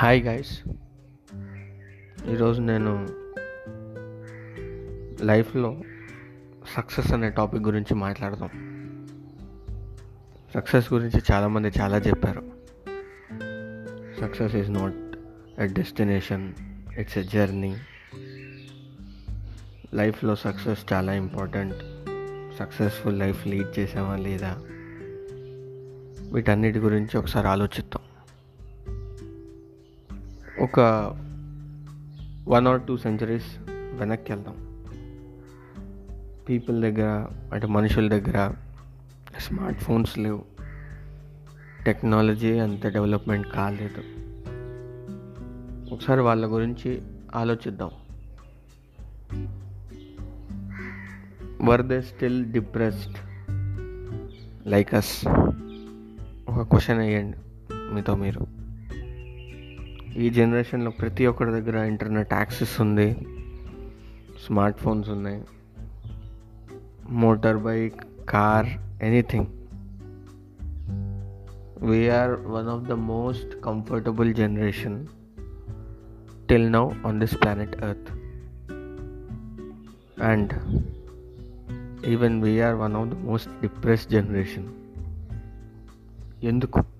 Hi guys ఈరోజు నేను లైఫ్లో సక్సెస్ అనే టాపిక్ గురించి మాట్లాడదాం. సక్సెస్ గురించి చాలామంది చాలా చెప్పారు. Success is not a destination it's a journey. లైఫ్లో సక్సెస్ చాలా ఇంపార్టెంట్. సక్సెస్ఫుల్ లైఫ్ లీడ్ చేసామా లేదా? వీటన్నిటి గురించి ఒకసారి ఆలోచిద్దాం. ఒక వన్ ఆర్ టూ సెంచరీస్ వెనక్కి వెళ్దాం. పీపుల్ దగ్గర అంటే మనుషుల దగ్గర స్మార్ట్ ఫోన్స్ లేవు. టెక్నాలజీ అంత డెవలప్మెంట్ కాలేదు. ఒకసారి వాళ్ళ గురించి ఆలోచిద్దాం. Were they still depressed like us ఒక క్వశ్చన్ వేయండి మీతో మీరు. ఈ జనరేషన్లో ప్రతి ఒక్కరి దగ్గర ఇంటర్నెట్ యాక్సెస్ ఉంది. స్మార్ట్ ఫోన్స్ ఉన్నాయి. Motor bike car anything. We're one of the most comfortable generation till now on this planet earth and even we're one of the most depressed generation ఎందుకు?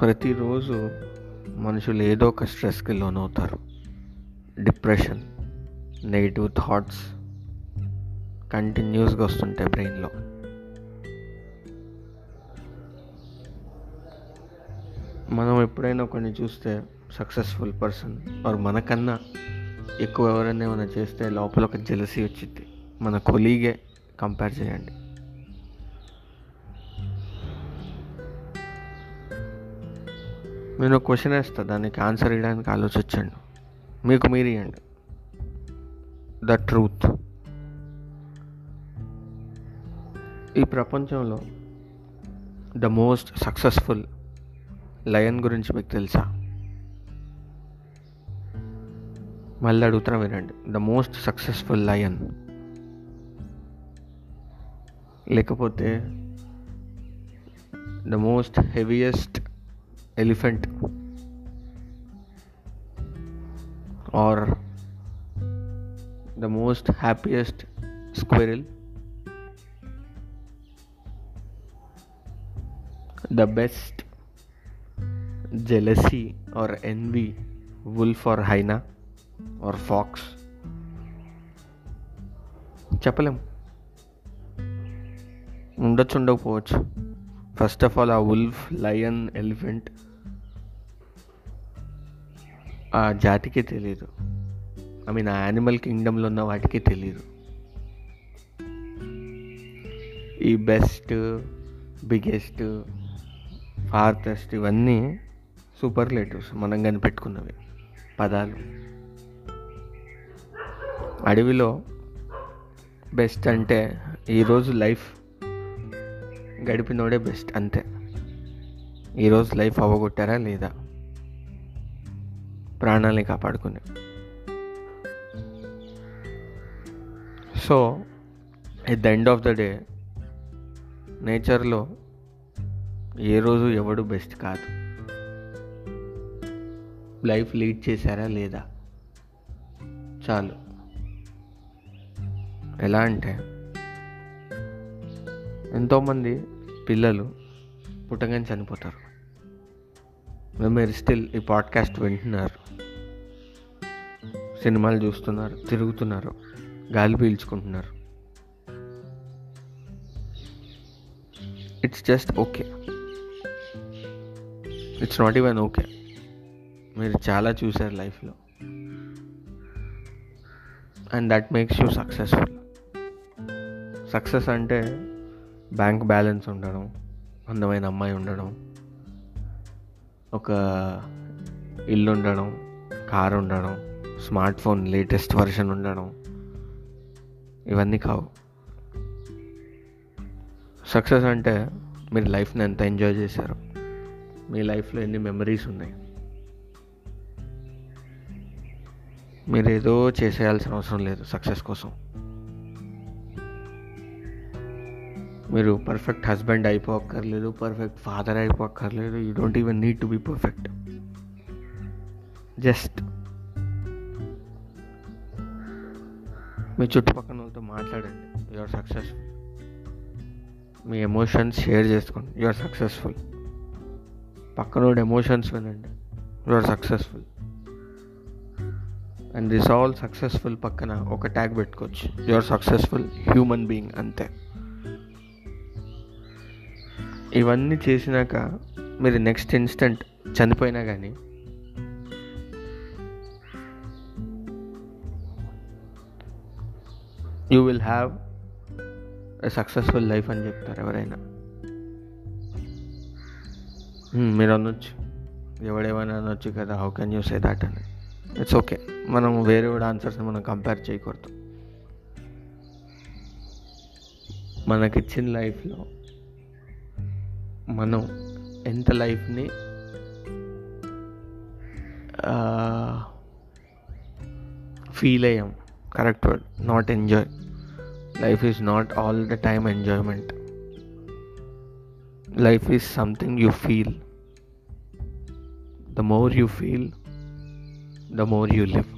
ప్రతిరోజు మనుషులు ఏదో ఒక స్ట్రెస్కి లోనవుతారు. డిప్రెషన్ నెగిటివ్ థాట్స్ కంటిన్యూస్గా వస్తుంటాయి బ్రెయిన్లో. మనం ఎప్పుడైనా కొన్ని చూస్తే సక్సెస్ఫుల్ పర్సన్ వారు మనకన్నా ఎక్కువ ఎవరైనా ఏమైనా చేస్తే లోపల ఒక జెలసీ వచ్చింది మన కొలీగే కంపేర్ చేయండి. నేను క్వశ్చన్ వేస్తా దానికి ఆన్సర్ ఇవ్వడానికి ఆలోచించండి. మీకు మీరు ఇవ్వండి. The truth. ఈ ప్రపంచంలో ద మోస్ట్ సక్సెస్ఫుల్ లయన్ గురించి మీకు తెలుసా? మళ్ళీ అడుగుతున్నా వినండి. The most successful lion. లేకపోతే the most heaviest elephant or the most happiest squirrel the best jealousy or envy wolf or hyena or fox చెప్పలేం ఉండొచ్చు ఉండకపోవచ్చు ఫస్ట్ ఆఫ్ ఆల్ ఆ ఉల్ఫ్ లయన్ ఎలిఫెంట్ ఆ జాతికే తెలియదు ఐ మీన్ ఆ animal కింగ్డమ్లో ఉన్న వాటికే తెలియదు ఈ బెస్ట్ బిగ్గెస్ట్ ఫార్తెస్ట్ ఇవన్నీ సూపర్ లెటర్స్ మనం కనిపెట్టుకున్నవి పదాలు. అడవిలో బెస్ట్ అంటే ఈరోజు లైఫ్ గడిపినోడే బెస్ట్ అంతే. ఈరోజు లైఫ్ అవ్వగొట్టారా లేదా? ప్రాణాలని కాపాడుకుని. So at the end of the day నేచర్లో ఏ రోజు ఎవడు బెస్ట్ కాదు. లైఫ్ లీడ్ చేశారా లేదా? చాలు. ఎలా అంటే ఎంతోమంది పిల్లలు పుట్టగానే చనిపోతారు. మీరు స్టిల్ ఈ పాడ్కాస్ట్ వింటున్నారు. సినిమాలు చూస్తున్నారు తిరుగుతున్నారు గాలి పీల్చుకుంటున్నారు. It's just okay it's not even okay మీరు చాలా చూసారు లైఫ్లో. And that makes you successful success అంటే బ్యాంక్ బ్యాలెన్స్ ఉండడం అందమైన అమ్మాయి ఉండడం ఒక ఇల్లు ఉండడం కార్ ఉండడం స్మార్ట్ ఫోన్ లేటెస్ట్ వర్షన్ ఉండడం ఇవన్నీ కావు. సక్సెస్ అంటే మీరు లైఫ్ని ఎంత ఎంజాయ్ చేశారు? మీ లైఫ్లో ఎన్ని మెమరీస్ ఉన్నాయి? మీరు ఏదో చేసేయాల్సిన అవసరం లేదు సక్సెస్ కోసం. మీరు పర్ఫెక్ట్ హస్బెండ్ అయిపోక్కర్లేదు perfect father అయిపోక్కర్లేదు you don't even need to be perfect just మీ చుట్టుపక్కల వాళ్ళతో మాట్లాడండి. యు ఆర్ సక్సెస్ఫుల్ మీ ఎమోషన్స్ షేర్ చేసుకోండి. యు ఆర్ సక్సెస్ఫుల్ పక్కనోడు ఎమోషన్స్ వినండి. You are successful and this all successful పక్కన ఒక ట్యాగ్ పెట్టుకోవచ్చు. You are successful human being అంతే. ఇవన్నీ చేసినాక మీరు నెక్స్ట్ ఇన్స్టెంట్ చనిపోయినా కానీ you will have a successful life అని చెప్తారు ఎవరైనా. Hmm, మీరు అనొచ్చు. ఎవడేమైనా అనొచ్చు కదా how can you say that అని. ఇట్స్ ఓకే మనం వేరే కూడా ఆన్సర్స్ని మనం కంపేర్ చేయకూడదు. మనకిచ్చిన లైఫ్లో మనం ఎంత లైఫ్ని ఫీల్ అయ్యాం. Correct word not enjoy life is not all the time enjoyment life is something you feel the more you feel, the more you live.